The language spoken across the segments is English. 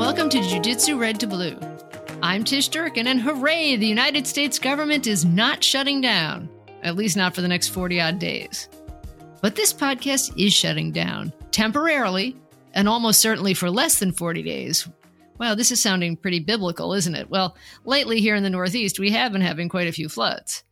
welcome to Jiu Jitsu Red to Blue. I'm Tish Durkin, and hooray, the United States government is not shutting down, at least not for the next 40 odd days. But this podcast is shutting down temporarily and almost certainly for less than 40 days. Wow, this is sounding pretty biblical, isn't it? Well, lately here in the Northeast, we have been having quite a few floods.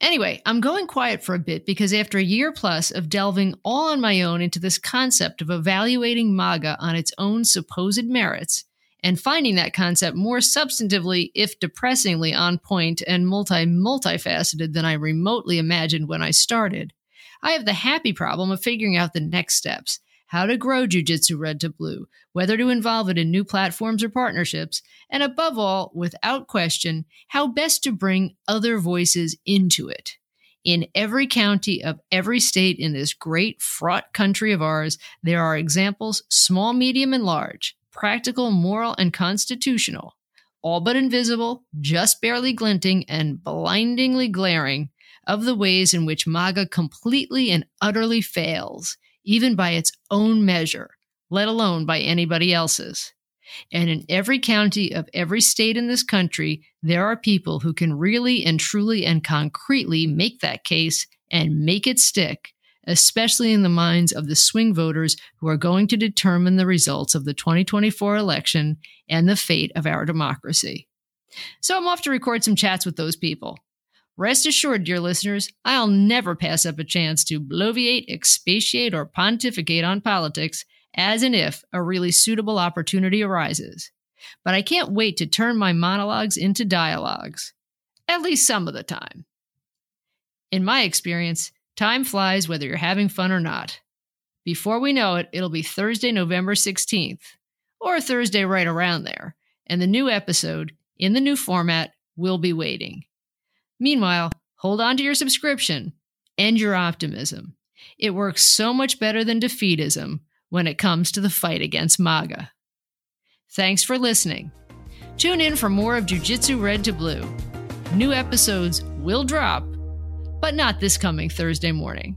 Anyway, I'm going quiet for a bit because after a year plus of delving all on my own into this concept of evaluating MAGA on its own supposed merits, and finding that concept more substantively, if depressingly, on point and multi multifaceted than I remotely imagined when I started, I have the happy problem of figuring out the next steps how to grow Jiu-Jitsu Red to Blue, whether to involve it in new platforms or partnerships, and above all, without question, how best to bring other voices into it. In every county of every state in this great, fraught country of ours, there are examples, small, medium, and large, practical, moral, and constitutional, all but invisible, just barely glinting, and blindingly glaring, of the ways in which MAGA completely and utterly fails even by its own measure, let alone by anybody else's. And in every county of every state in this country, there are people who can really and truly and concretely make that case and make it stick, especially in the minds of the swing voters who are going to determine the results of the 2024 election and the fate of our democracy. So I'm off to record some chats with those people. Rest assured, dear listeners, I'll never pass up a chance to bloviate, expatiate, or pontificate on politics as and if a really suitable opportunity arises. But I can't wait to turn my monologues into dialogues, at least some of the time. In my experience, time flies whether you're having fun or not. Before we know it, it'll be Thursday, November 16th, or Thursday right around there, and the new episode, in the new format, will be waiting. Meanwhile, hold on to your subscription and your optimism. It works so much better than defeatism when it comes to the fight against MAGA. Thanks for listening. Tune in for more of Jiu Jitsu Red to Blue. New episodes will drop, but not this coming Thursday morning.